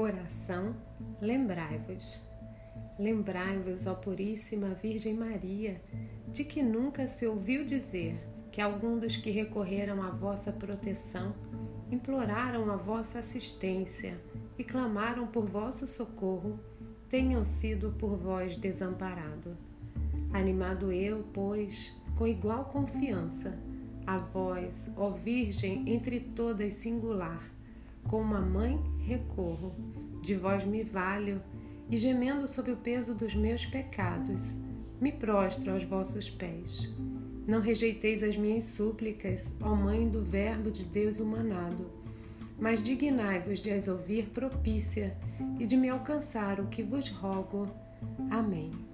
Oração Lembrai-vos. Lembrai-vos, ó Puríssima Virgem Maria, de que nunca se ouviu dizer que algum dos que recorreram à vossa proteção imploraram a vossa assistência e clamaram por vosso socorro, tenham sido por vós desamparado. Animado eu, pois, com igual confiança, a vós, ó Virgem entre todas singular, como uma mãe recorro, de vós me valho, e gemendo sob o peso dos meus pecados, me prostro aos vossos pés. Não rejeiteis as minhas súplicas, ó Mãe do Verbo de Deus humanado, mas dignai-vos de as ouvir propícia e de me alcançar o que vos rogo. Amém.